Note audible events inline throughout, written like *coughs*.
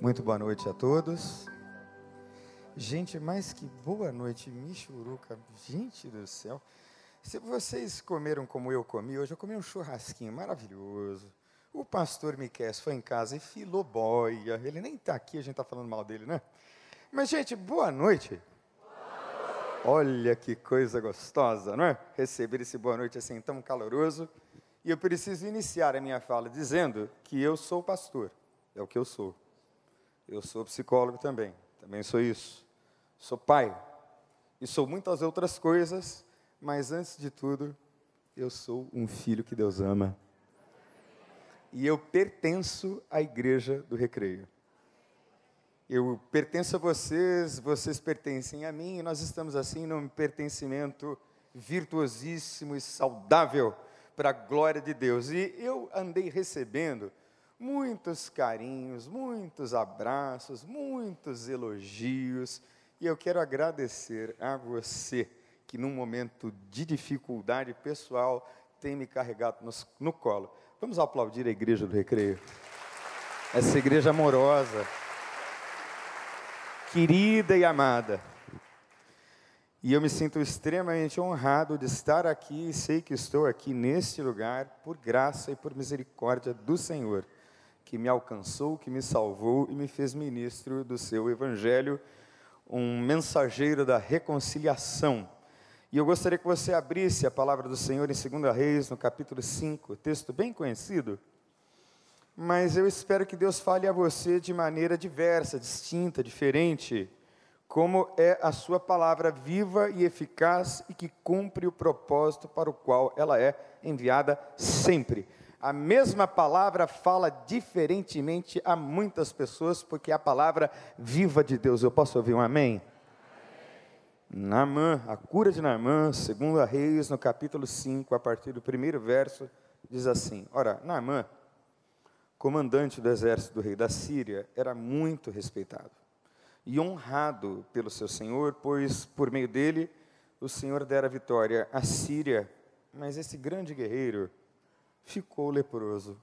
Muito boa noite a todos. Gente, mais que boa noite, Michuruca. Gente do céu. Se vocês comeram como eu comi, hoje eu comi um churrasquinho maravilhoso. O pastor Miquel foi em casa e filou boia. Ele nem está aqui, a gente está falando mal dele, né? Mas, gente, boa noite. Olha que coisa gostosa, não é? Receber esse boa noite assim tão caloroso. E eu preciso iniciar a minha fala dizendo que eu sou pastor. É o que eu sou. Eu sou psicólogo também. Também sou isso. Sou pai. E sou muitas outras coisas. Mas antes de tudo, eu sou um filho que Deus ama. E eu pertenço à igreja do recreio. Eu pertenço a vocês, vocês pertencem a mim, e nós estamos assim num pertencimento virtuosíssimo e saudável para a glória de Deus. E eu andei recebendo muitos carinhos, muitos abraços, muitos elogios, e eu quero agradecer a você que num momento de dificuldade pessoal tem me carregado no, no colo. Vamos aplaudir a igreja do recreio. Essa igreja amorosa querida e amada. E eu me sinto extremamente honrado de estar aqui e sei que estou aqui neste lugar por graça e por misericórdia do Senhor, que me alcançou, que me salvou e me fez ministro do seu evangelho, um mensageiro da reconciliação. E eu gostaria que você abrisse a palavra do Senhor em 2 Reis, no capítulo 5, texto bem conhecido mas eu espero que Deus fale a você de maneira diversa, distinta, diferente, como é a sua palavra viva e eficaz e que cumpre o propósito para o qual ela é enviada sempre. A mesma palavra fala diferentemente a muitas pessoas, porque é a palavra viva de Deus. Eu posso ouvir um amém? Naamã, a cura de Naamã, segundo a Reis, no capítulo 5, a partir do primeiro verso, diz assim: Ora, Naamã comandante do exército do rei da Síria, era muito respeitado e honrado pelo seu senhor, pois por meio dele o senhor dera vitória à Síria, mas esse grande guerreiro ficou leproso.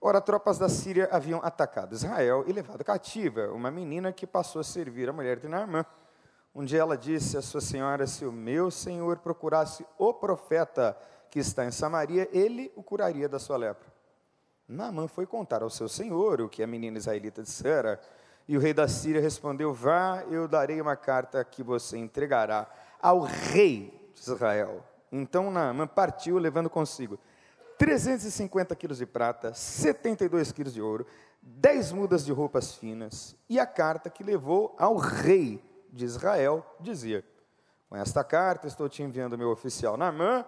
Ora, tropas da Síria haviam atacado Israel e levado cativa uma menina que passou a servir a mulher de Naamã. Um dia ela disse à sua senhora: Se o meu senhor procurasse o profeta que está em Samaria, ele o curaria da sua lepra. Naamã foi contar ao seu senhor o que a menina israelita dissera. E o rei da Síria respondeu: Vá, eu darei uma carta que você entregará ao rei de Israel. Então Naamã partiu, levando consigo 350 quilos de prata, 72 quilos de ouro, 10 mudas de roupas finas. E a carta que levou ao rei de Israel dizia: Com esta carta estou te enviando meu oficial Naamã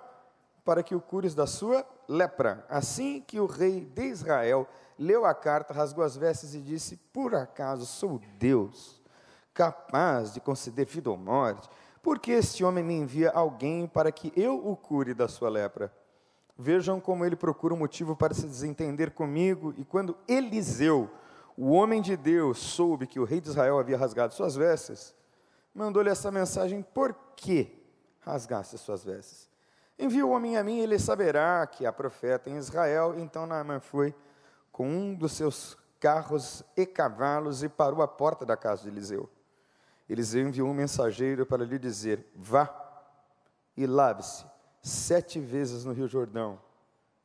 para que o cures da sua lepra. Assim que o rei de Israel leu a carta, rasgou as vestes e disse: Por acaso sou Deus, capaz de conceder vida ou morte? Porque este homem me envia alguém para que eu o cure da sua lepra. Vejam como ele procura um motivo para se desentender comigo. E quando Eliseu, o homem de Deus, soube que o rei de Israel havia rasgado suas vestes, mandou-lhe essa mensagem: Por que rasgaste suas vestes? Envia o homem a mim, ele saberá que há profeta em Israel. Então Naamã foi com um dos seus carros e cavalos e parou à porta da casa de Eliseu. Eliseu enviou um mensageiro para lhe dizer: Vá e lave-se sete vezes no Rio Jordão,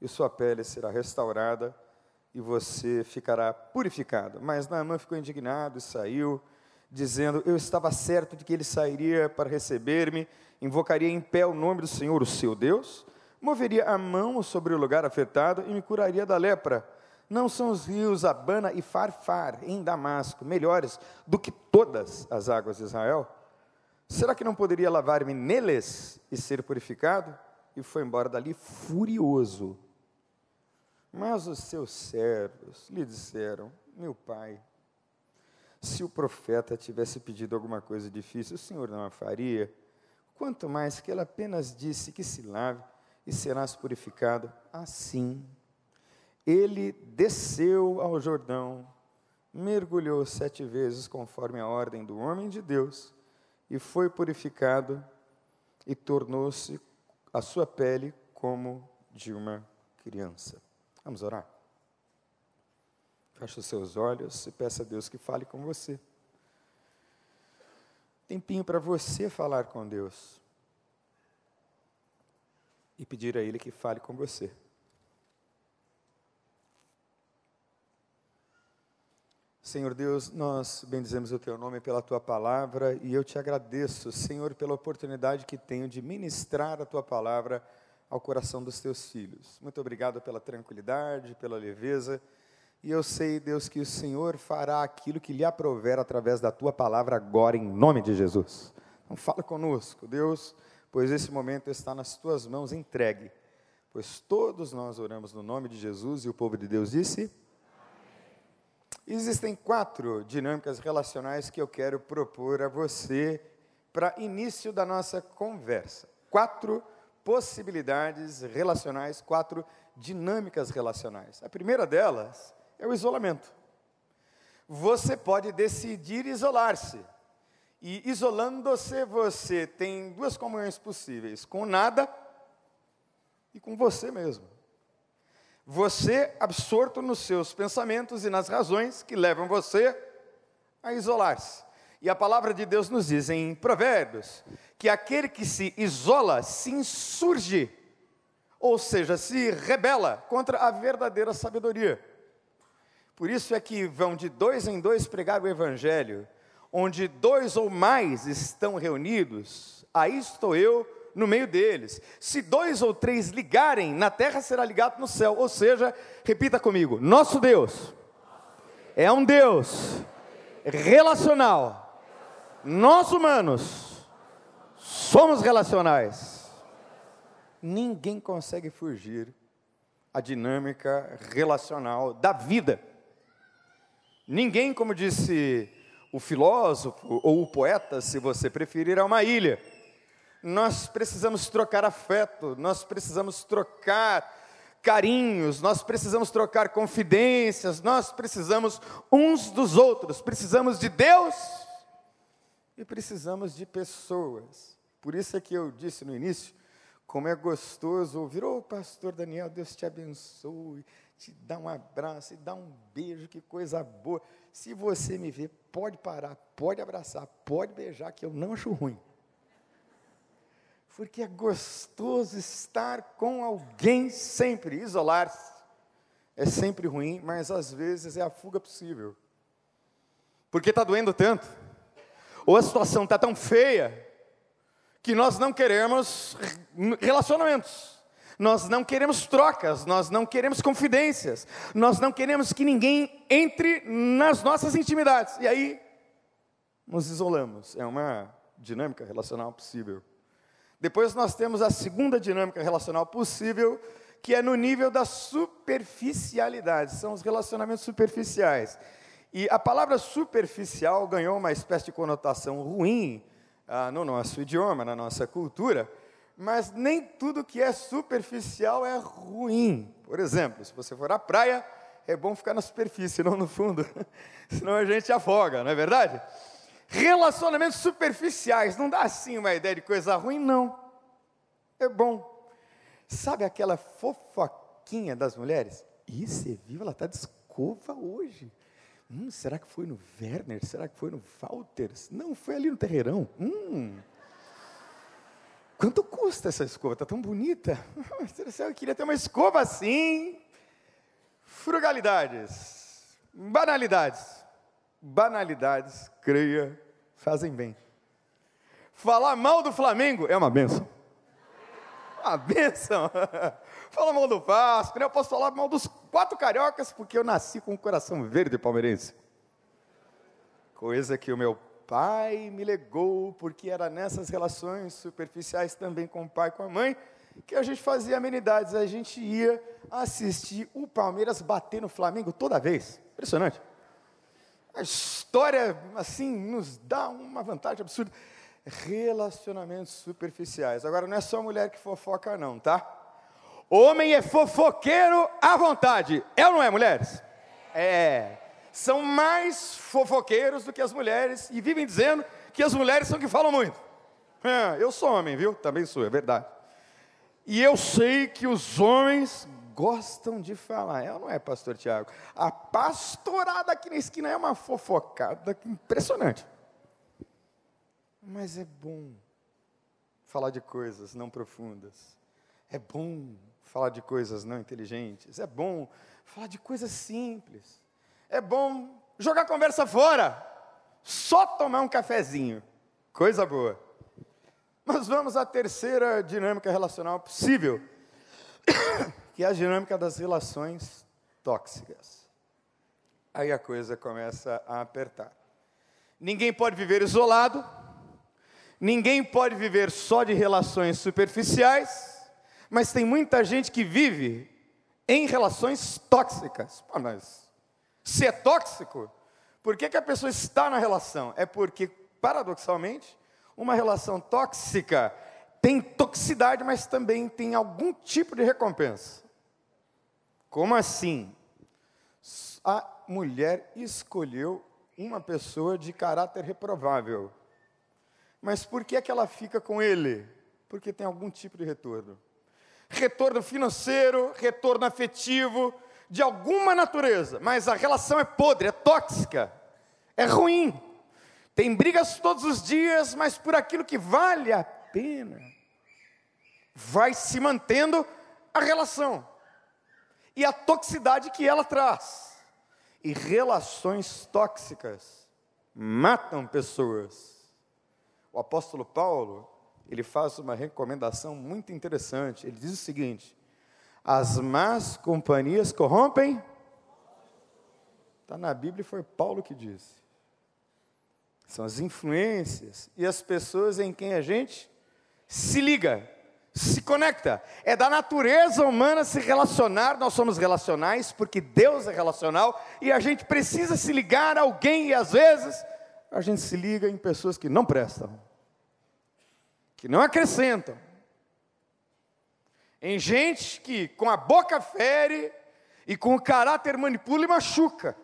e sua pele será restaurada e você ficará purificado. Mas Naamã ficou indignado e saiu, dizendo: Eu estava certo de que ele sairia para receber-me invocaria em pé o nome do Senhor, o seu Deus, moveria a mão sobre o lugar afetado e me curaria da lepra. Não são os rios Abana e Farfar, em Damasco, melhores do que todas as águas de Israel? Será que não poderia lavar-me neles e ser purificado? E foi embora dali furioso. Mas os seus servos lhe disseram: Meu pai, se o profeta tivesse pedido alguma coisa difícil, o senhor não a faria? Quanto mais que ele apenas disse que se lave e serás purificado, assim. Ele desceu ao Jordão, mergulhou sete vezes conforme a ordem do homem de Deus, e foi purificado e tornou-se a sua pele como de uma criança. Vamos orar? Feche os seus olhos e peça a Deus que fale com você. Tempinho para você falar com Deus. E pedir a Ele que fale com você. Senhor Deus, nós bendizemos o Teu nome pela Tua palavra e eu te agradeço, Senhor, pela oportunidade que tenho de ministrar a Tua palavra ao coração dos Teus filhos. Muito obrigado pela tranquilidade, pela leveza e eu sei, Deus, que o Senhor fará aquilo que lhe aprover através da tua palavra agora, em nome de Jesus. Então fala conosco, Deus, pois esse momento está nas tuas mãos entregue. Pois todos nós oramos no nome de Jesus e o povo de Deus disse. Existem quatro dinâmicas relacionais que eu quero propor a você para início da nossa conversa. Quatro possibilidades relacionais, quatro dinâmicas relacionais. A primeira delas é o isolamento. Você pode decidir isolar-se. E isolando-se, você tem duas comunhões possíveis: com nada e com você mesmo. Você absorto nos seus pensamentos e nas razões que levam você a isolar-se. E a palavra de Deus nos diz em Provérbios que aquele que se isola se insurge, ou seja, se rebela contra a verdadeira sabedoria. Por isso é que vão de dois em dois pregar o Evangelho, onde dois ou mais estão reunidos, aí estou eu no meio deles. Se dois ou três ligarem, na terra será ligado no céu. Ou seja, repita comigo: nosso Deus é um Deus relacional. Nós humanos somos relacionais. Ninguém consegue fugir a dinâmica relacional da vida. Ninguém, como disse o filósofo ou o poeta, se você preferir, é uma ilha. Nós precisamos trocar afeto, nós precisamos trocar carinhos, nós precisamos trocar confidências, nós precisamos uns dos outros, precisamos de Deus e precisamos de pessoas. Por isso é que eu disse no início, como é gostoso ouvir, ô oh, pastor Daniel, Deus te abençoe te dá um abraço e dá um beijo, que coisa boa. Se você me ver, pode parar, pode abraçar, pode beijar, que eu não acho ruim. Porque é gostoso estar com alguém sempre, isolar-se. É sempre ruim, mas às vezes é a fuga possível. Porque está doendo tanto, ou a situação está tão feia, que nós não queremos relacionamentos. Nós não queremos trocas, nós não queremos confidências, nós não queremos que ninguém entre nas nossas intimidades. E aí, nos isolamos. É uma dinâmica relacional possível. Depois nós temos a segunda dinâmica relacional possível, que é no nível da superficialidade, são os relacionamentos superficiais. E a palavra superficial ganhou uma espécie de conotação ruim ah, no nosso idioma, na nossa cultura, mas nem tudo que é superficial é ruim. Por exemplo, se você for à praia, é bom ficar na superfície, *laughs* não no fundo, *laughs* senão a gente afoga, não é verdade? Relacionamentos superficiais, não dá assim uma ideia de coisa ruim, não. É bom. Sabe aquela fofoquinha das mulheres? Ih, você viu, ela está de escova hoje. Hum, será que foi no Werner? Será que foi no Walter? Não, foi ali no Terreirão. Hum. Quanto custa essa escova? Está tão bonita. *laughs* Eu queria ter uma escova assim. Frugalidades, banalidades. Banalidades, creia, fazem bem. Falar mal do Flamengo é uma benção. Uma benção. *laughs* Falar mal do Vasco, né? eu posso falar mal dos quatro cariocas, porque eu nasci com um coração verde palmeirense. Coisa que o meu pai me legou, porque era nessas relações superficiais também com o pai e com a mãe, que a gente fazia amenidades, a gente ia assistir o Palmeiras bater no Flamengo toda vez. Impressionante. A história, assim, nos dá uma vantagem absurda. Relacionamentos superficiais. Agora, não é só mulher que fofoca, não, tá? Homem é fofoqueiro à vontade. É ou não é, mulheres? É são mais fofoqueiros do que as mulheres e vivem dizendo que as mulheres são que falam muito. É, eu sou homem, viu? Também sou, é verdade. E eu sei que os homens gostam de falar. Ou não é, pastor Tiago? A pastorada aqui na esquina é uma fofocada impressionante. Mas é bom falar de coisas não profundas. É bom falar de coisas não inteligentes. É bom falar de coisas simples. É bom jogar a conversa fora. Só tomar um cafezinho. Coisa boa. Mas vamos à terceira dinâmica relacional possível, *coughs* que é a dinâmica das relações tóxicas. Aí a coisa começa a apertar. Ninguém pode viver isolado, ninguém pode viver só de relações superficiais, mas tem muita gente que vive em relações tóxicas. Pô, mas se é tóxico, por que, que a pessoa está na relação? É porque, paradoxalmente, uma relação tóxica tem toxicidade, mas também tem algum tipo de recompensa. Como assim? A mulher escolheu uma pessoa de caráter reprovável. Mas por que, é que ela fica com ele? Porque tem algum tipo de retorno. Retorno financeiro, retorno afetivo, de alguma natureza, mas a relação é podre, é tóxica, é ruim. Tem brigas todos os dias, mas por aquilo que vale a pena, vai se mantendo a relação e a toxicidade que ela traz. E relações tóxicas matam pessoas. O apóstolo Paulo, ele faz uma recomendação muito interessante. Ele diz o seguinte: as más companhias corrompem. Está na Bíblia e foi Paulo que disse. São as influências e as pessoas em quem a gente se liga, se conecta. É da natureza humana se relacionar, nós somos relacionais porque Deus é relacional e a gente precisa se ligar a alguém e às vezes a gente se liga em pessoas que não prestam, que não acrescentam. Em gente que com a boca fere e com o caráter manipula e machuca.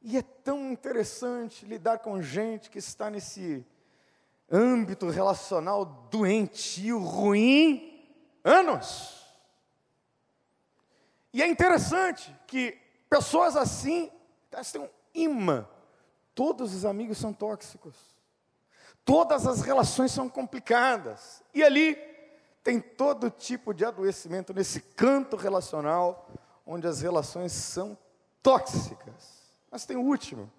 E é tão interessante lidar com gente que está nesse âmbito relacional doentio, ruim, anos. E é interessante que pessoas assim, elas têm um imã. Todos os amigos são tóxicos. Todas as relações são complicadas. E ali tem todo tipo de adoecimento nesse canto relacional, onde as relações são tóxicas. Mas tem o último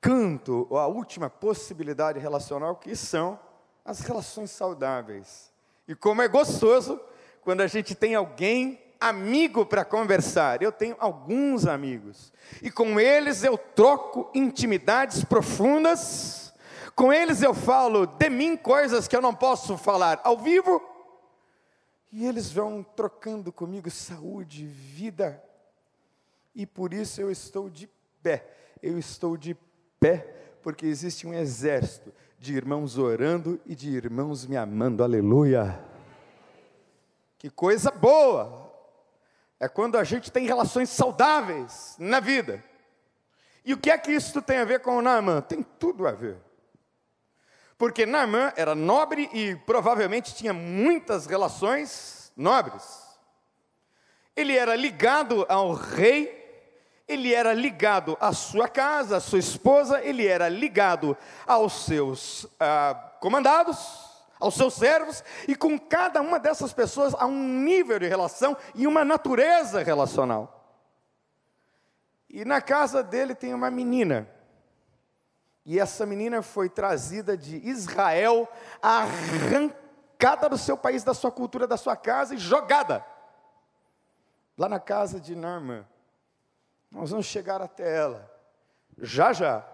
canto, ou a última possibilidade relacional, que são as relações saudáveis. E como é gostoso quando a gente tem alguém amigo para conversar. Eu tenho alguns amigos. E com eles eu troco intimidades profundas. Com eles eu falo de mim coisas que eu não posso falar ao vivo. E eles vão trocando comigo saúde, vida, e por isso eu estou de pé. Eu estou de pé porque existe um exército de irmãos orando e de irmãos me amando. Aleluia! Que coisa boa! É quando a gente tem relações saudáveis na vida. E o que é que isso tem a ver com o Naaman? Tem tudo a ver. Porque Naaman era nobre e provavelmente tinha muitas relações nobres. Ele era ligado ao rei ele era ligado à sua casa, à sua esposa, ele era ligado aos seus ah, comandados, aos seus servos, e com cada uma dessas pessoas há um nível de relação e uma natureza relacional. E na casa dele tem uma menina, e essa menina foi trazida de Israel, arrancada do seu país, da sua cultura, da sua casa e jogada lá na casa de Naamã. Nós vamos chegar até ela, já já.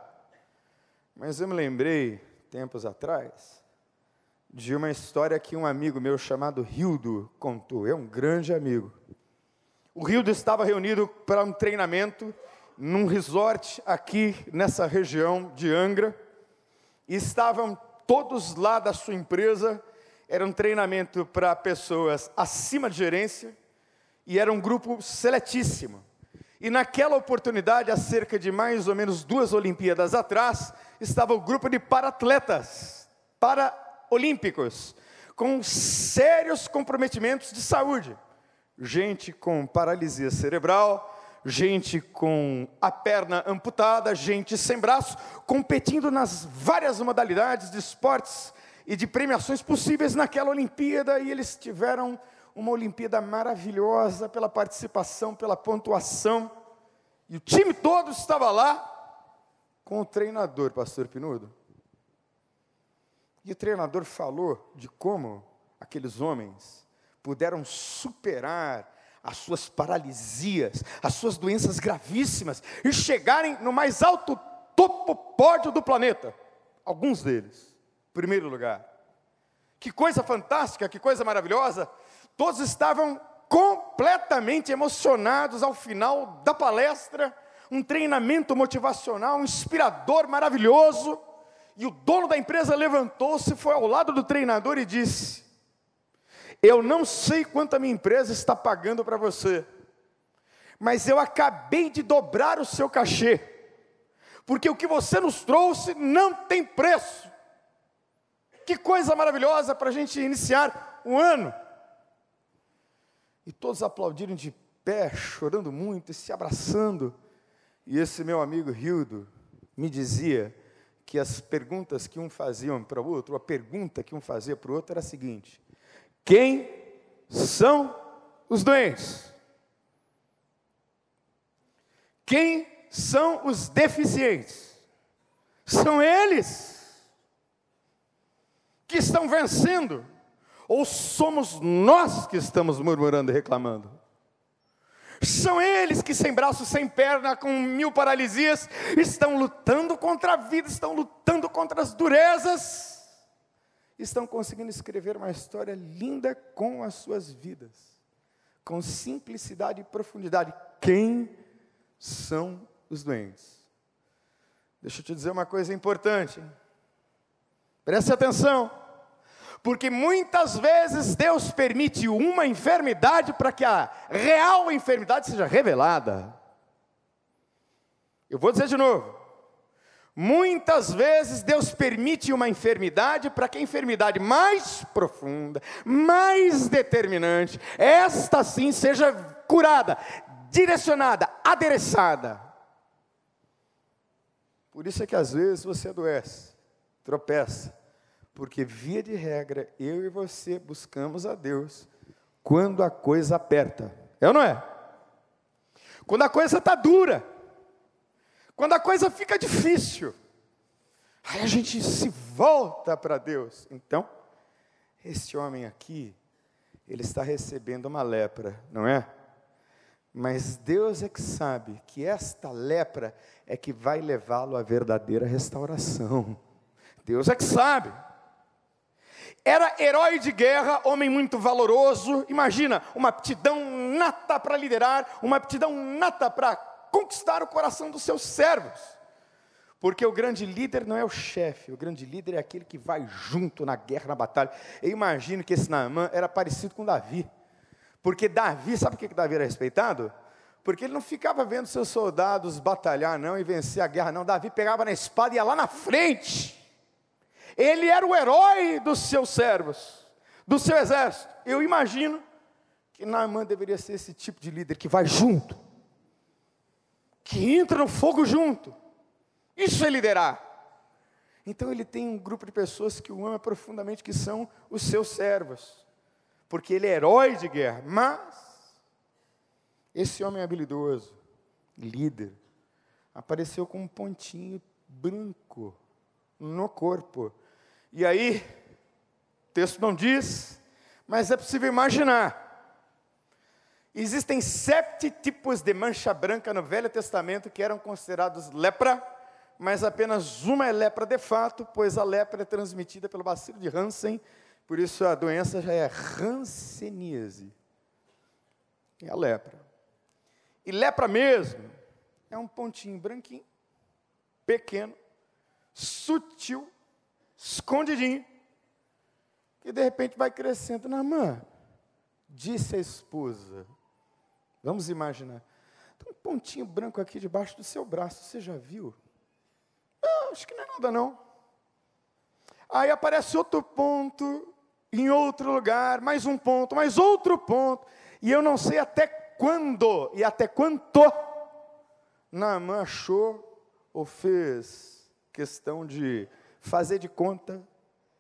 Mas eu me lembrei, tempos atrás, de uma história que um amigo meu chamado Rildo contou. É um grande amigo. O Rildo estava reunido para um treinamento num resort aqui nessa região de Angra. E estavam todos lá da sua empresa. Era um treinamento para pessoas acima de gerência. E era um grupo seletíssimo. E naquela oportunidade, há cerca de mais ou menos duas Olimpíadas atrás, estava o grupo de paratletas, paraolímpicos, com sérios comprometimentos de saúde. Gente com paralisia cerebral, gente com a perna amputada, gente sem braço, competindo nas várias modalidades de esportes e de premiações possíveis naquela Olimpíada, e eles tiveram uma Olimpíada maravilhosa pela participação, pela pontuação, e o time todo estava lá com o treinador, pastor Pinudo. E o treinador falou de como aqueles homens puderam superar as suas paralisias, as suas doenças gravíssimas e chegarem no mais alto topo pódio do planeta. Alguns deles, primeiro lugar. Que coisa fantástica, que coisa maravilhosa. Todos estavam completamente emocionados ao final da palestra, um treinamento motivacional, um inspirador maravilhoso. E o dono da empresa levantou-se, foi ao lado do treinador e disse: eu não sei quanto a minha empresa está pagando para você, mas eu acabei de dobrar o seu cachê, porque o que você nos trouxe não tem preço. Que coisa maravilhosa para a gente iniciar o ano. E todos aplaudiram de pé, chorando muito e se abraçando. E esse meu amigo Hildo me dizia que as perguntas que um faziam para o outro, a pergunta que um fazia para o outro era a seguinte: quem são os doentes? Quem são os deficientes? São eles que estão vencendo, ou somos nós que estamos murmurando e reclamando? São eles que, sem braço, sem perna, com mil paralisias, estão lutando contra a vida, estão lutando contra as durezas estão conseguindo escrever uma história linda com as suas vidas, com simplicidade e profundidade. Quem são os doentes? Deixa eu te dizer uma coisa importante. Preste atenção. Porque muitas vezes Deus permite uma enfermidade para que a real enfermidade seja revelada. Eu vou dizer de novo. Muitas vezes Deus permite uma enfermidade para que a enfermidade mais profunda, mais determinante, esta sim seja curada, direcionada, adereçada. Por isso é que às vezes você adoece, tropeça, porque via de regra eu e você buscamos a Deus quando a coisa aperta. É ou não é? Quando a coisa está dura quando a coisa fica difícil, aí a gente se volta para Deus. Então, este homem aqui, ele está recebendo uma lepra, não é? Mas Deus é que sabe que esta lepra é que vai levá-lo à verdadeira restauração. Deus é que sabe. Era herói de guerra, homem muito valoroso. Imagina, uma aptidão nata para liderar, uma aptidão nata para conquistar o coração dos seus servos. Porque o grande líder não é o chefe, o grande líder é aquele que vai junto na guerra, na batalha. Eu imagino que esse Naamã era parecido com Davi. Porque Davi, sabe por que Davi era respeitado? Porque ele não ficava vendo seus soldados batalhar, não, e vencer a guerra, não. Davi pegava na espada e ia lá na frente. Ele era o herói dos seus servos, do seu exército. Eu imagino que Naamã deveria ser esse tipo de líder que vai junto que entra no fogo junto. Isso é liderar. Então ele tem um grupo de pessoas que o ama profundamente, que são os seus servos. Porque ele é herói de guerra. Mas esse homem habilidoso, líder, apareceu com um pontinho branco no corpo. E aí, o texto não diz, mas é possível imaginar Existem sete tipos de mancha branca no Velho Testamento que eram considerados lepra, mas apenas uma é lepra de fato, pois a lepra é transmitida pelo bacilo de Hansen, por isso a doença já é hanseníase. É a lepra. E lepra mesmo é um pontinho branquinho, pequeno, sutil, escondidinho, que de repente vai crescendo na mão. Disse a esposa: Vamos imaginar. Tem um pontinho branco aqui debaixo do seu braço, você já viu? Não, acho que não é nada não. Aí aparece outro ponto em outro lugar, mais um ponto, mais outro ponto, e eu não sei até quando e até quanto Naamã achou ou fez questão de fazer de conta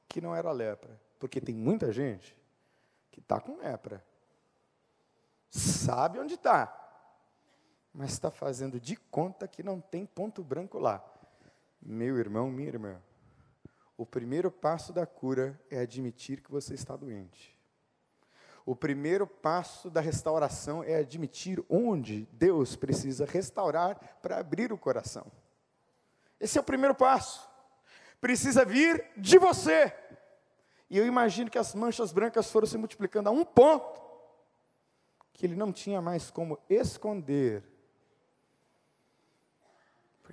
que não era lepra, porque tem muita gente que está com lepra, sabe onde está, mas está fazendo de conta que não tem ponto branco lá. Meu irmão, minha irmã, o primeiro passo da cura é admitir que você está doente. O primeiro passo da restauração é admitir onde Deus precisa restaurar para abrir o coração. Esse é o primeiro passo. Precisa vir de você. E eu imagino que as manchas brancas foram se multiplicando a um ponto que ele não tinha mais como esconder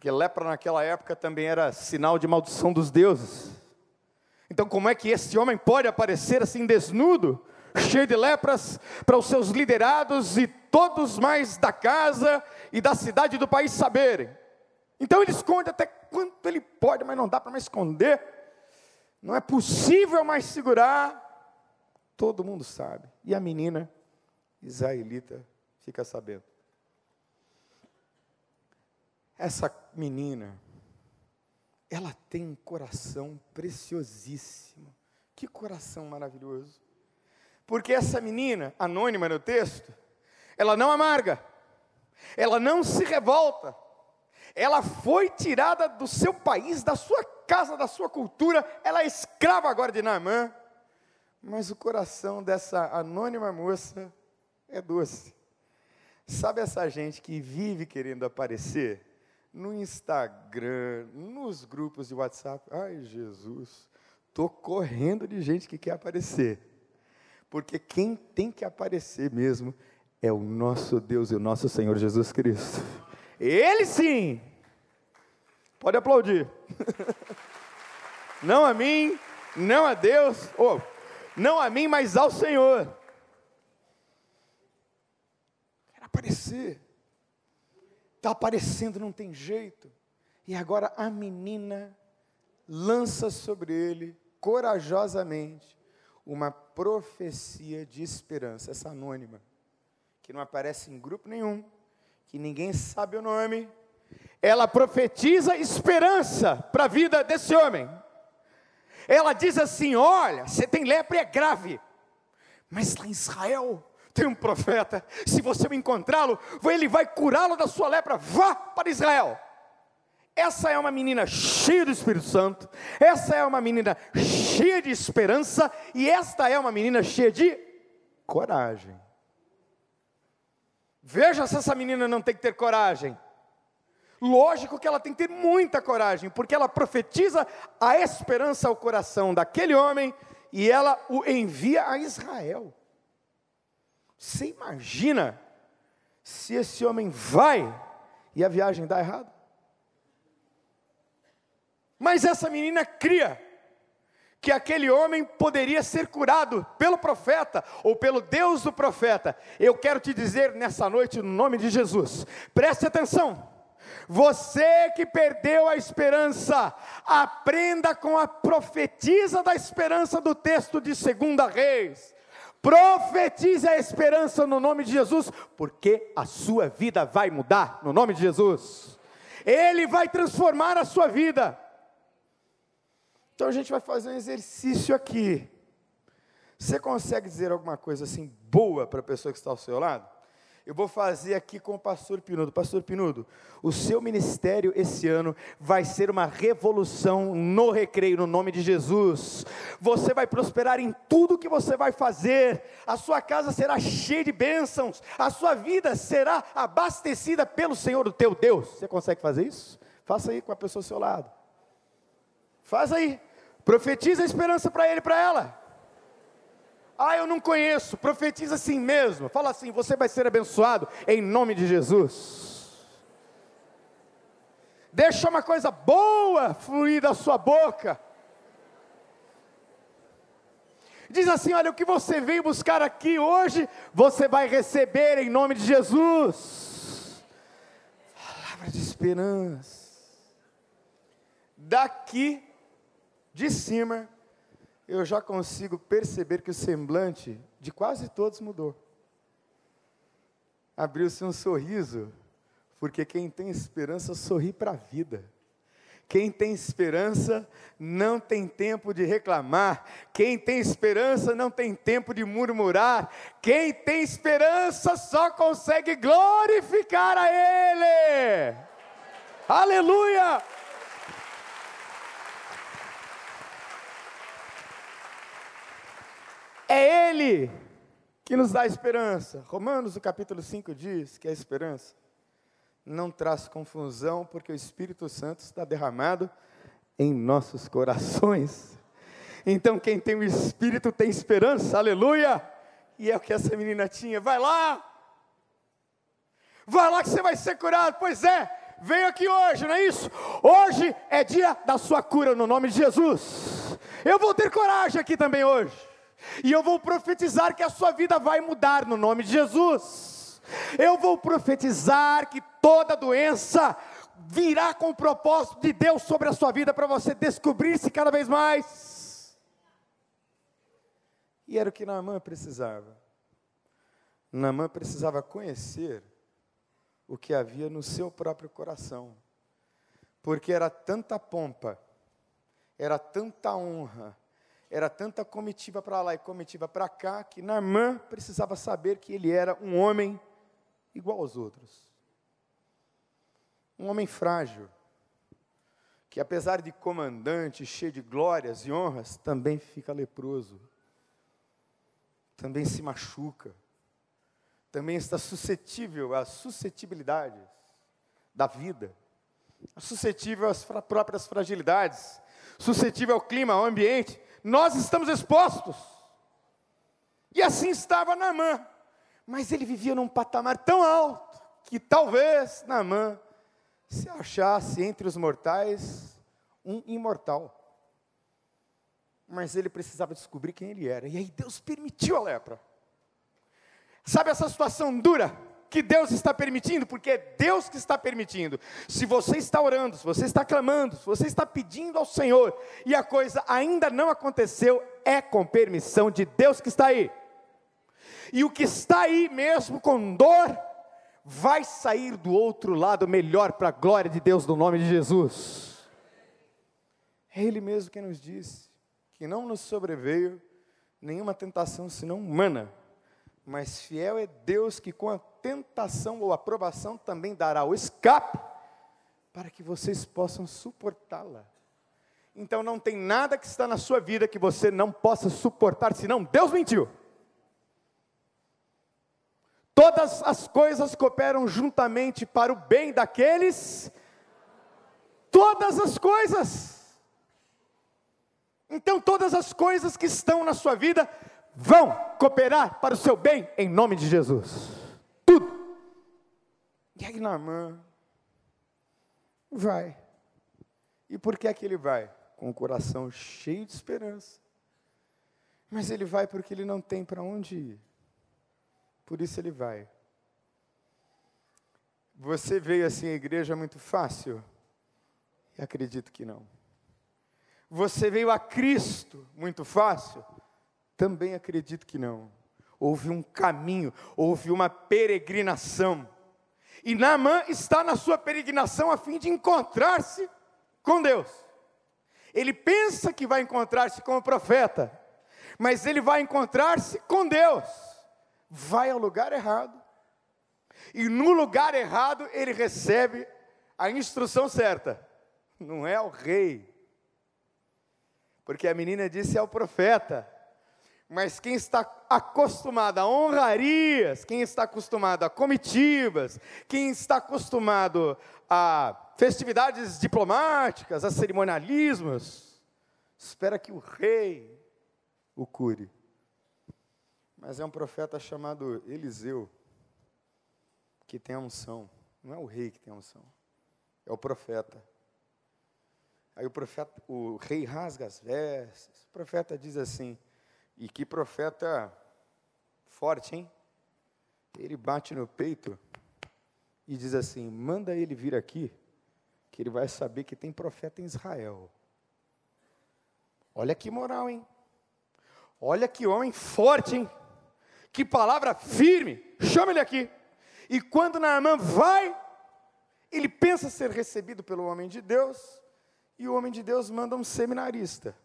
porque lepra naquela época também era sinal de maldição dos deuses. Então, como é que esse homem pode aparecer assim desnudo, cheio de lepras, para os seus liderados e todos mais da casa e da cidade do país saberem? Então ele esconde até quanto ele pode, mas não dá para mais esconder. Não é possível mais segurar. Todo mundo sabe. E a menina israelita fica sabendo. Essa menina, ela tem um coração preciosíssimo. Que coração maravilhoso. Porque essa menina, anônima no texto, ela não amarga, ela não se revolta, ela foi tirada do seu país, da sua casa, da sua cultura, ela é escrava agora de Naamã, mas o coração dessa anônima moça é doce. Sabe essa gente que vive querendo aparecer? no Instagram, nos grupos de WhatsApp. Ai, Jesus, estou correndo de gente que quer aparecer. Porque quem tem que aparecer mesmo é o nosso Deus e o nosso Senhor Jesus Cristo. Ele sim! Pode aplaudir. não a mim, não a Deus, oh, não a mim, mas ao Senhor. Quero aparecer. Está aparecendo, não tem jeito. E agora a menina lança sobre ele, corajosamente, uma profecia de esperança, essa anônima, que não aparece em grupo nenhum, que ninguém sabe o nome. Ela profetiza esperança para a vida desse homem. Ela diz assim: Olha, você tem lepra, é grave, mas lá em Israel tem um profeta, se você encontrá-lo, ele vai curá-lo da sua lepra, vá para Israel. Essa é uma menina cheia do Espírito Santo, essa é uma menina cheia de esperança, e esta é uma menina cheia de coragem. Veja se essa menina não tem que ter coragem. Lógico que ela tem que ter muita coragem, porque ela profetiza a esperança ao coração daquele homem e ela o envia a Israel. Você imagina se esse homem vai e a viagem dá errado? Mas essa menina cria que aquele homem poderia ser curado pelo profeta ou pelo Deus do profeta. Eu quero te dizer nessa noite, no nome de Jesus, preste atenção. Você que perdeu a esperança, aprenda com a profetisa da esperança do texto de Segunda Reis. Profetize a esperança no nome de Jesus, porque a sua vida vai mudar no nome de Jesus. Ele vai transformar a sua vida. Então a gente vai fazer um exercício aqui. Você consegue dizer alguma coisa assim boa para a pessoa que está ao seu lado? eu vou fazer aqui com o pastor Pinudo. Pastor Pinudo, o seu ministério esse ano vai ser uma revolução no recreio, no nome de Jesus. Você vai prosperar em tudo que você vai fazer, a sua casa será cheia de bênçãos, a sua vida será abastecida pelo Senhor, o teu Deus. Você consegue fazer isso? Faça aí com a pessoa ao seu lado. Faz aí. Profetiza a esperança para ele e para ela. Ah, eu não conheço. Profetiza assim mesmo. Fala assim: você vai ser abençoado em nome de Jesus. Deixa uma coisa boa fluir da sua boca. Diz assim: olha, o que você veio buscar aqui hoje, você vai receber em nome de Jesus. Palavra de esperança. Daqui de cima eu já consigo perceber que o semblante de quase todos mudou. Abriu-se um sorriso, porque quem tem esperança sorri para a vida. Quem tem esperança não tem tempo de reclamar. Quem tem esperança não tem tempo de murmurar. Quem tem esperança só consegue glorificar a Ele. Aleluia! É Ele que nos dá esperança. Romanos, o capítulo 5 diz que a esperança não traz confusão, porque o Espírito Santo está derramado em nossos corações. Então, quem tem o Espírito tem esperança, aleluia! E é o que essa menina tinha. Vai lá! Vai lá que você vai ser curado. Pois é, veio aqui hoje, não é isso? Hoje é dia da sua cura no nome de Jesus. Eu vou ter coragem aqui também hoje. E eu vou profetizar que a sua vida vai mudar no nome de Jesus. Eu vou profetizar que toda doença virá com o propósito de Deus sobre a sua vida para você descobrir-se cada vez mais. E era o que Naamã precisava. Naamã precisava conhecer o que havia no seu próprio coração. Porque era tanta pompa, era tanta honra, era tanta comitiva para lá e comitiva para cá, que Naamã precisava saber que ele era um homem igual aos outros. Um homem frágil, que apesar de comandante, cheio de glórias e honras, também fica leproso, também se machuca, também está suscetível às suscetibilidades da vida, suscetível às próprias fragilidades, suscetível ao clima, ao ambiente. Nós estamos expostos. E assim estava Naamã. Mas ele vivia num patamar tão alto que talvez Naamã se achasse entre os mortais um imortal. Mas ele precisava descobrir quem ele era. E aí Deus permitiu a lepra. Sabe essa situação dura que Deus está permitindo? Porque é Deus que está permitindo. Se você está orando, se você está clamando, se você está pedindo ao Senhor e a coisa ainda não aconteceu, é com permissão de Deus que está aí. E o que está aí mesmo com dor, vai sair do outro lado melhor para a glória de Deus no nome de Jesus. É Ele mesmo quem nos disse que não nos sobreveio nenhuma tentação senão humana, mas fiel é Deus que com a tentação ou aprovação também dará o escape para que vocês possam suportá-la. Então não tem nada que está na sua vida que você não possa suportar, senão Deus mentiu. Todas as coisas cooperam juntamente para o bem daqueles. Todas as coisas. Então, todas as coisas que estão na sua vida vão cooperar para o seu bem, em nome de Jesus. Tudo. E aí, Naamã vai. E por que é que ele vai? Com o coração cheio de esperança. Mas ele vai porque ele não tem para onde ir. Por isso ele vai. Você veio assim à igreja muito fácil? Acredito que não. Você veio a Cristo muito fácil? Também acredito que não. Houve um caminho, houve uma peregrinação. E Naamã está na sua peregrinação a fim de encontrar-se com Deus. Ele pensa que vai encontrar-se com o profeta, mas ele vai encontrar-se com Deus vai ao lugar errado, e no lugar errado ele recebe a instrução certa, não é o rei, porque a menina disse ao profeta, mas quem está acostumado a honrarias, quem está acostumado a comitivas, quem está acostumado a festividades diplomáticas, a cerimonialismos, espera que o rei o cure mas é um profeta chamado Eliseu, que tem a unção. Não é o rei que tem a unção, é o profeta. Aí o profeta, o rei rasga as vestes. O profeta diz assim: "E que profeta forte, hein? Ele bate no peito e diz assim: "Manda ele vir aqui, que ele vai saber que tem profeta em Israel". Olha que moral, hein? Olha que homem forte, hein? Que palavra firme. Chama ele aqui. E quando Naamã vai, ele pensa ser recebido pelo homem de Deus, e o homem de Deus manda um seminarista.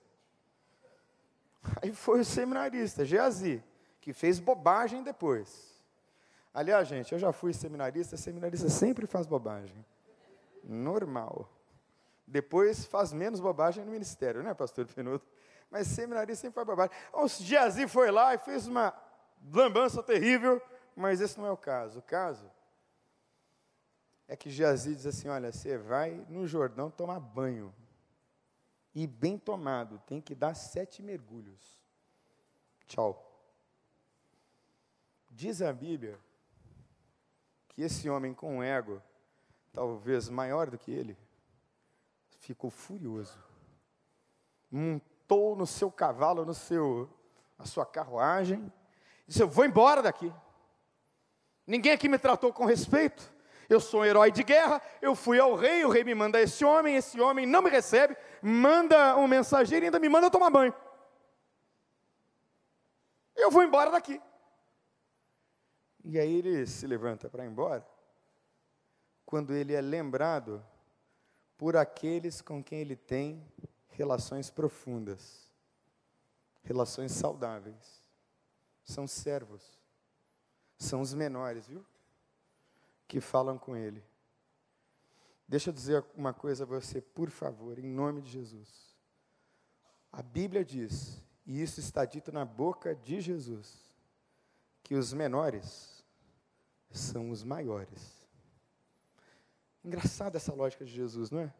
Aí foi o seminarista, Geazi, que fez bobagem depois. Aliás, gente, eu já fui seminarista, seminarista sempre faz bobagem. Normal. Depois faz menos bobagem no ministério, né, pastor Penudo? Mas seminarista sempre faz bobagem. O Geazi foi lá e fez uma lambança terrível, mas esse não é o caso. O caso é que Geazi diz assim: olha, você vai no Jordão tomar banho. E bem tomado, tem que dar sete mergulhos. Tchau. Diz a Bíblia que esse homem com um ego, talvez maior do que ele, ficou furioso. Montou no seu cavalo, no seu, a sua carruagem, disse: Eu vou embora daqui. Ninguém aqui me tratou com respeito. Eu sou um herói de guerra, eu fui ao rei, o rei me manda esse homem, esse homem não me recebe, manda um mensageiro e ainda me manda tomar banho. Eu vou embora daqui. E aí ele se levanta para ir embora, quando ele é lembrado por aqueles com quem ele tem relações profundas, relações saudáveis. São servos, são os menores, viu? Que falam com ele. Deixa eu dizer uma coisa a você, por favor, em nome de Jesus. A Bíblia diz, e isso está dito na boca de Jesus, que os menores são os maiores. Engraçada essa lógica de Jesus, não é?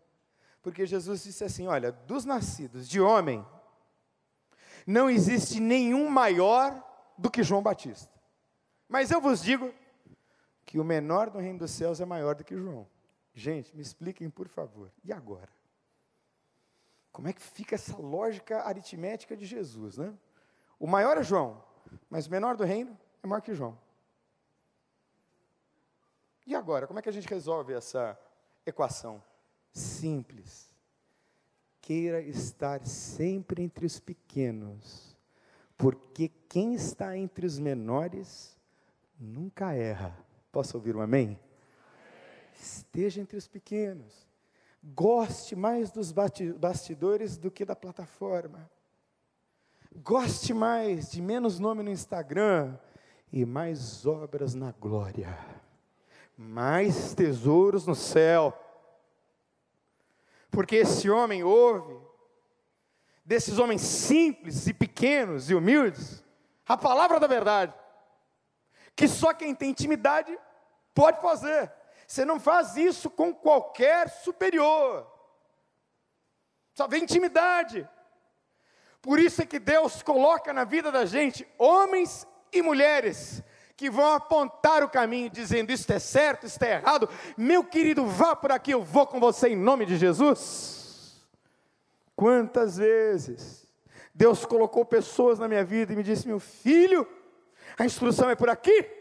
Porque Jesus disse assim: olha, dos nascidos de homem, não existe nenhum maior do que João Batista. Mas eu vos digo que o menor do reino dos céus é maior do que João. Gente, me expliquem, por favor. E agora? Como é que fica essa lógica aritmética de Jesus, né? O maior é João, mas o menor do reino é maior que João. E agora, como é que a gente resolve essa equação? Simples. Queira estar sempre entre os pequenos, porque quem está entre os menores nunca erra. Posso ouvir um amém? Esteja entre os pequenos. Goste mais dos bastidores do que da plataforma. Goste mais de menos nome no Instagram e mais obras na glória mais tesouros no céu. Porque esse homem ouve, desses homens simples e pequenos e humildes, a palavra da verdade, que só quem tem intimidade pode fazer. Você não faz isso com qualquer superior. Só vem intimidade. Por isso é que Deus coloca na vida da gente homens e mulheres que vão apontar o caminho, dizendo: Isto é certo, isto é errado. Meu querido, vá por aqui, eu vou com você em nome de Jesus. Quantas vezes Deus colocou pessoas na minha vida e me disse: Meu filho, a instrução é por aqui.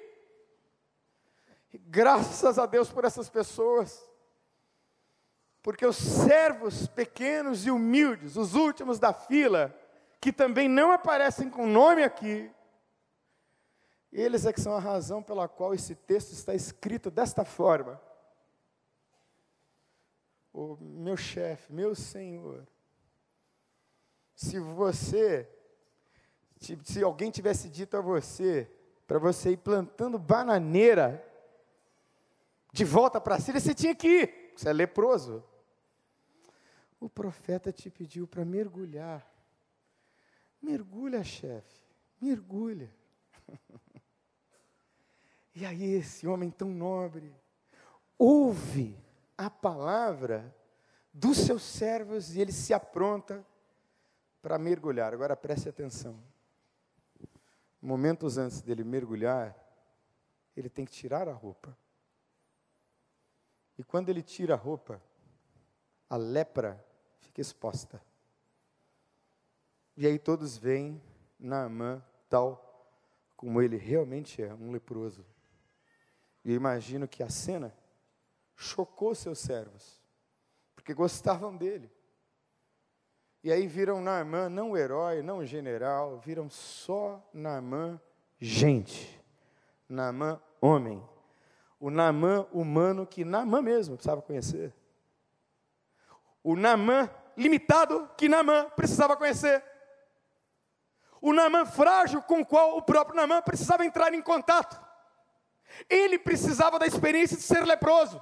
Graças a Deus por essas pessoas. Porque os servos pequenos e humildes, os últimos da fila, que também não aparecem com nome aqui, eles é que são a razão pela qual esse texto está escrito desta forma. O meu chefe, meu senhor, se você, se alguém tivesse dito a você, para você ir plantando bananeira de volta para Síria, você tinha que ir, você é leproso. O profeta te pediu para mergulhar. Mergulha, chefe, mergulha. *laughs* E aí, esse homem tão nobre ouve a palavra dos seus servos e ele se apronta para mergulhar. Agora preste atenção. Momentos antes dele mergulhar, ele tem que tirar a roupa. E quando ele tira a roupa, a lepra fica exposta. E aí todos veem Naamã tal como ele realmente é, um leproso. E eu imagino que a cena chocou seus servos, porque gostavam dele. E aí viram Naamã não o herói, não o general, viram só Naamã gente. Naamã homem. O Naamã humano que Naamã mesmo precisava conhecer. O Naamã limitado que Naamã precisava conhecer. O Naamã frágil com o qual o próprio Naamã precisava entrar em contato. Ele precisava da experiência de ser leproso.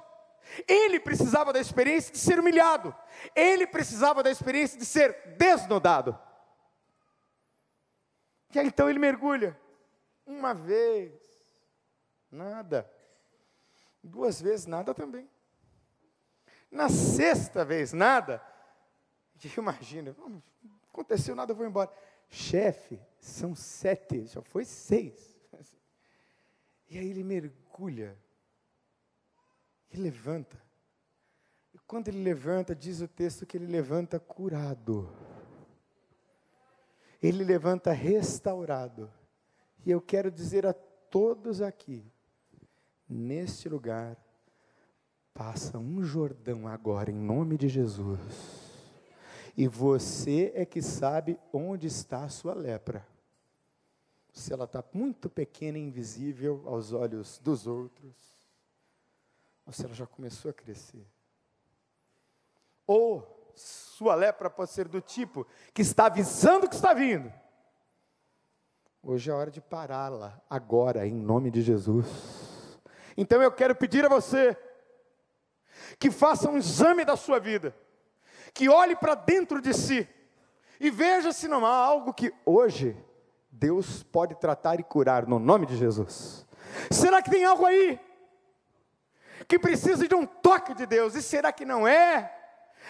Ele precisava da experiência de ser humilhado. Ele precisava da experiência de ser desnudado. E aí então ele mergulha. Uma vez, nada. Duas vezes, nada também. Na sexta vez, nada. *laughs* Imagina, não aconteceu nada, eu vou embora. Chefe, são sete, já foi seis. *laughs* E aí ele mergulha e levanta. E quando ele levanta, diz o texto que ele levanta curado. Ele levanta restaurado. E eu quero dizer a todos aqui, neste lugar, passa um Jordão agora, em nome de Jesus. E você é que sabe onde está a sua lepra. Se ela está muito pequena e invisível aos olhos dos outros ou se ela já começou a crescer. Ou sua lepra pode ser do tipo que está avisando que está vindo. Hoje é hora de pará-la, agora, em nome de Jesus. Então eu quero pedir a você que faça um exame da sua vida, que olhe para dentro de si e veja se não há algo que hoje Deus pode tratar e curar no nome de Jesus. Será que tem algo aí que precisa de um toque de Deus, e será que não é?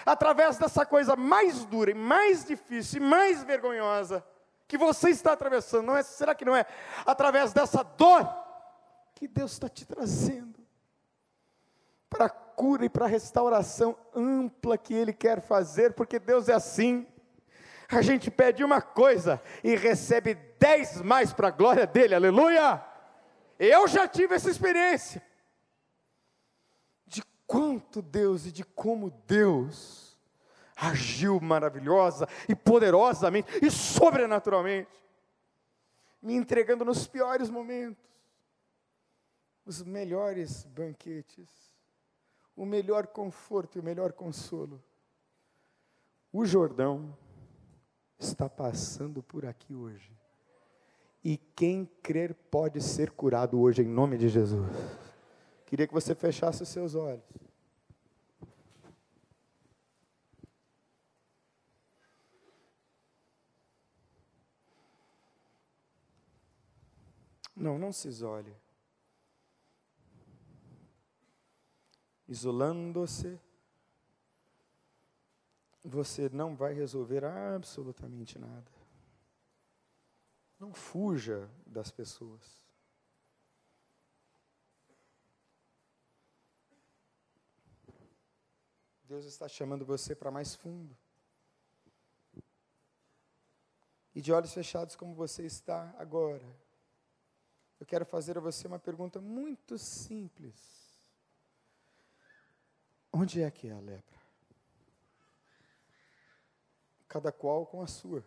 Através dessa coisa mais dura e mais difícil e mais vergonhosa que você está atravessando, não é? Será que não é? Através dessa dor que Deus está te trazendo para a cura e para a restauração ampla que Ele quer fazer, porque Deus é assim. A gente pede uma coisa e recebe dez mais para a glória dele, aleluia! Eu já tive essa experiência quanto Deus e de como Deus agiu maravilhosa e poderosamente e sobrenaturalmente, me entregando nos piores momentos, os melhores banquetes, o melhor conforto e o melhor consolo. O Jordão está passando por aqui hoje. E quem crer pode ser curado hoje em nome de Jesus. Queria que você fechasse os seus olhos. Não, não se isole. Isolando-se, você não vai resolver absolutamente nada. Não fuja das pessoas. Deus está chamando você para mais fundo. E de olhos fechados como você está agora, eu quero fazer a você uma pergunta muito simples. Onde é que é a lepra? Cada qual com a sua.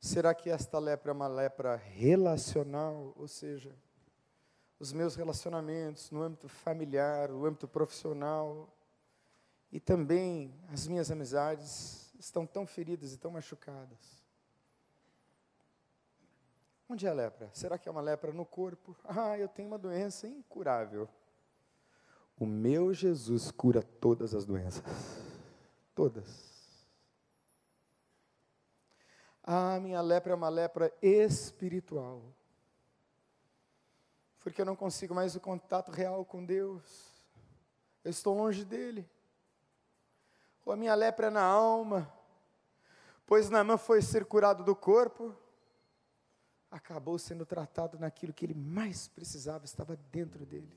Será que esta lepra é uma lepra relacional, ou seja, os meus relacionamentos no âmbito familiar, no âmbito profissional, e também as minhas amizades estão tão feridas e tão machucadas. Onde é a lepra? Será que é uma lepra no corpo? Ah, eu tenho uma doença incurável. O meu Jesus cura todas as doenças. Todas. Ah, minha lepra é uma lepra espiritual porque eu não consigo mais o contato real com Deus. Eu estou longe dele. Ou a minha lepra é na alma, pois Naamã foi ser curado do corpo, acabou sendo tratado naquilo que ele mais precisava, estava dentro dele.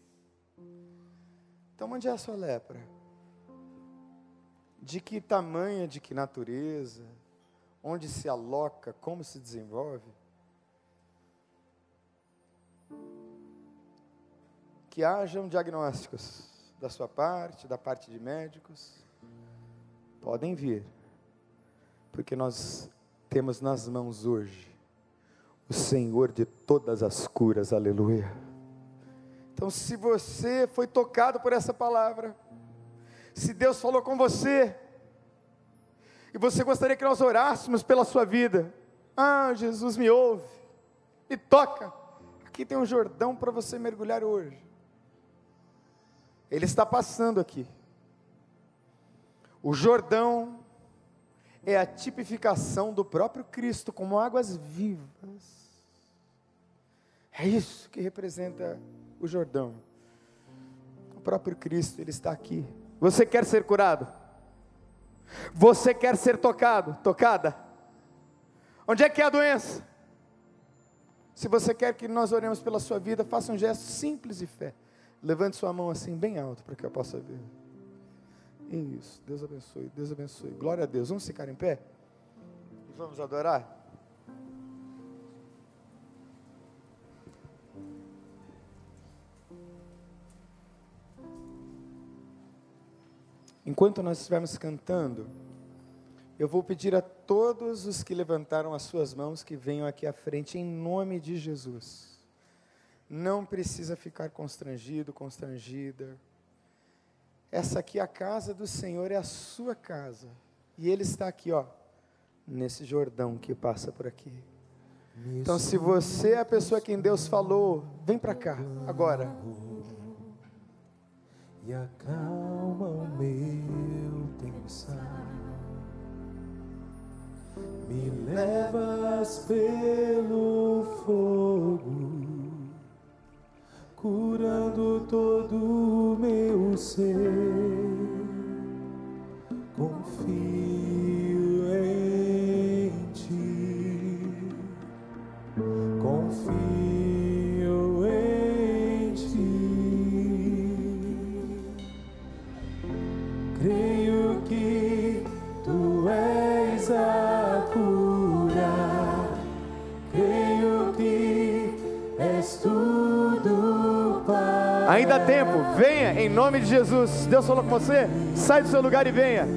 Então, onde é a sua lepra? De que tamanho, de que natureza? Onde se aloca? Como se desenvolve? que hajam diagnósticos da sua parte, da parte de médicos, Podem vir, porque nós temos nas mãos hoje o Senhor de todas as curas, aleluia. Então, se você foi tocado por essa palavra, se Deus falou com você, e você gostaria que nós orássemos pela sua vida, ah, Jesus me ouve, me toca, aqui tem um Jordão para você mergulhar hoje, ele está passando aqui, o Jordão é a tipificação do próprio Cristo como águas vivas. É isso que representa o Jordão. O próprio Cristo, ele está aqui. Você quer ser curado? Você quer ser tocado, tocada? Onde é que é a doença? Se você quer que nós oremos pela sua vida, faça um gesto simples de fé. Levante sua mão assim bem alto para que eu possa ver. Isso, Deus abençoe, Deus abençoe. Glória a Deus. Vamos ficar em pé? E vamos adorar? Enquanto nós estivermos cantando, eu vou pedir a todos os que levantaram as suas mãos que venham aqui à frente em nome de Jesus. Não precisa ficar constrangido, constrangida. Essa aqui é a casa do Senhor, é a sua casa. E Ele está aqui, ó, nesse Jordão que passa por aqui. Então, se você é a pessoa a quem Deus falou, vem para cá, agora. E acalma o meu pensar. Me levas pelo fogo curando todo o meu ser. Confio Ainda há tempo, venha em nome de Jesus. Deus falou com você, sai do seu lugar e venha.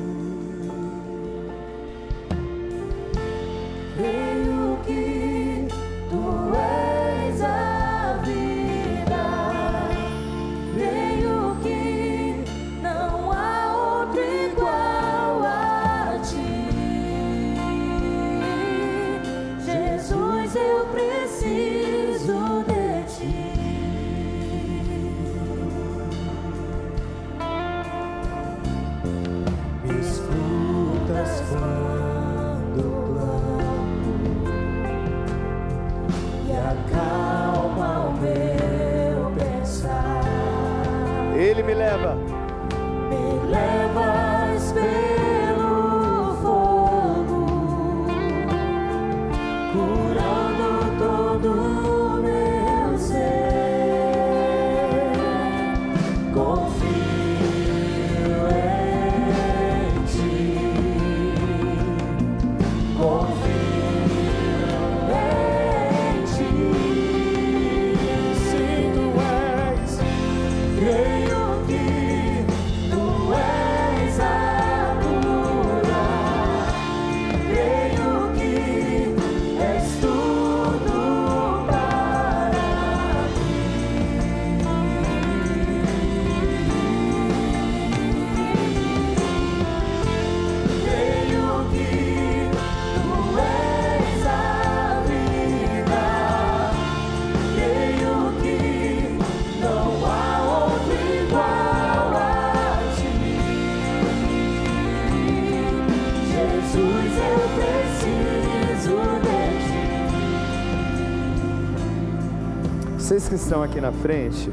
Estão aqui na frente,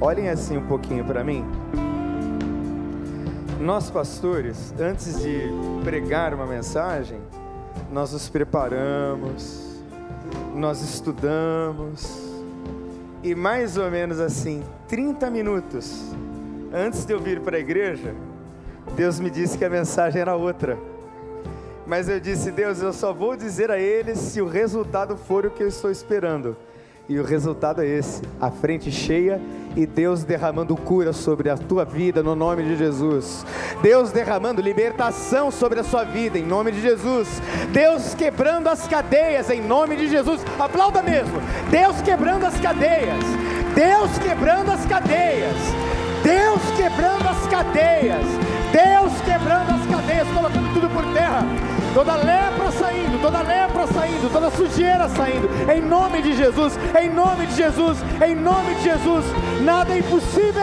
olhem assim um pouquinho para mim. Nós pastores, antes de pregar uma mensagem, nós nos preparamos, nós estudamos, e mais ou menos assim, 30 minutos antes de eu vir para a igreja, Deus me disse que a mensagem era outra. Mas eu disse, Deus, eu só vou dizer a eles se o resultado for o que eu estou esperando. E o resultado é esse: a frente cheia e Deus derramando cura sobre a tua vida no nome de Jesus. Deus derramando libertação sobre a sua vida em nome de Jesus. Deus quebrando as cadeias em nome de Jesus. Aplauda mesmo. Deus quebrando as cadeias. Deus quebrando as cadeias. Deus quebrando as cadeias. Deus quebrando as cadeias, colocando tudo por terra. Toda lepra saindo, toda lepra saindo, toda sujeira saindo. Em nome de Jesus, em nome de Jesus, em nome de Jesus. Nada é impossível.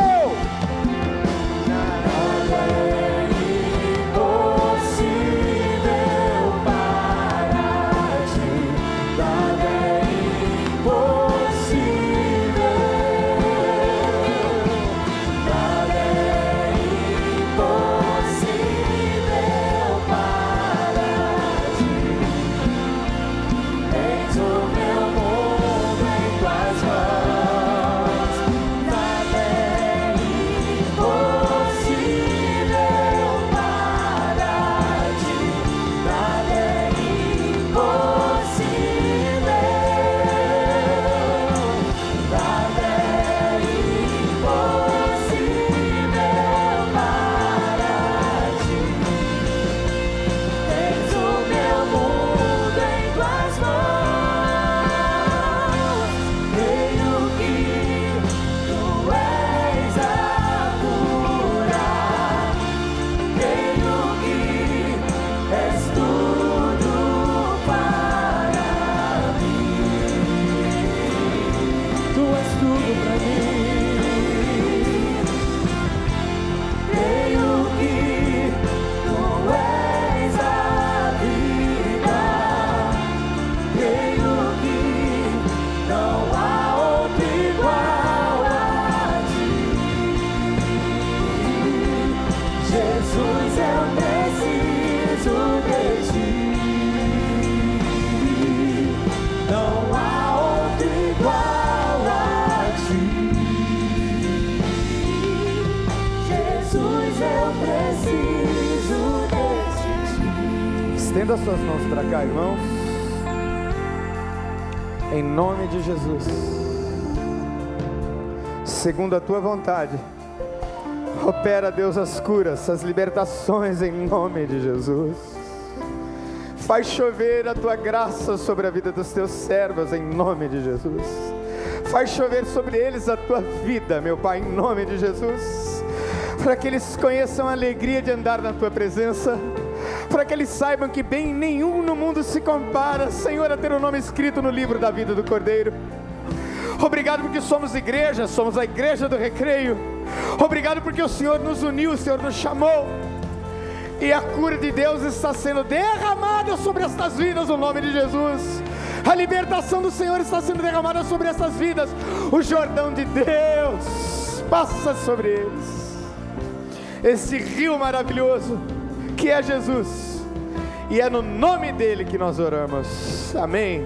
Estenda suas mãos para cá, irmãos. Em nome de Jesus. Segundo a tua vontade. Opera, Deus, as curas, as libertações em nome de Jesus. Faz chover a tua graça sobre a vida dos teus servos em nome de Jesus. Faz chover sobre eles a tua vida, meu Pai, em nome de Jesus. Para que eles conheçam a alegria de andar na tua presença. Para que eles saibam que bem nenhum no mundo se compara, Senhor, a ter o nome escrito no livro da vida do Cordeiro. Obrigado porque somos igreja, somos a igreja do recreio. Obrigado porque o Senhor nos uniu, o Senhor nos chamou. E a cura de Deus está sendo derramada sobre estas vidas, no nome de Jesus. A libertação do Senhor está sendo derramada sobre essas vidas. O Jordão de Deus passa sobre eles. Esse rio maravilhoso que é Jesus. E é no nome dele que nós oramos. Amém.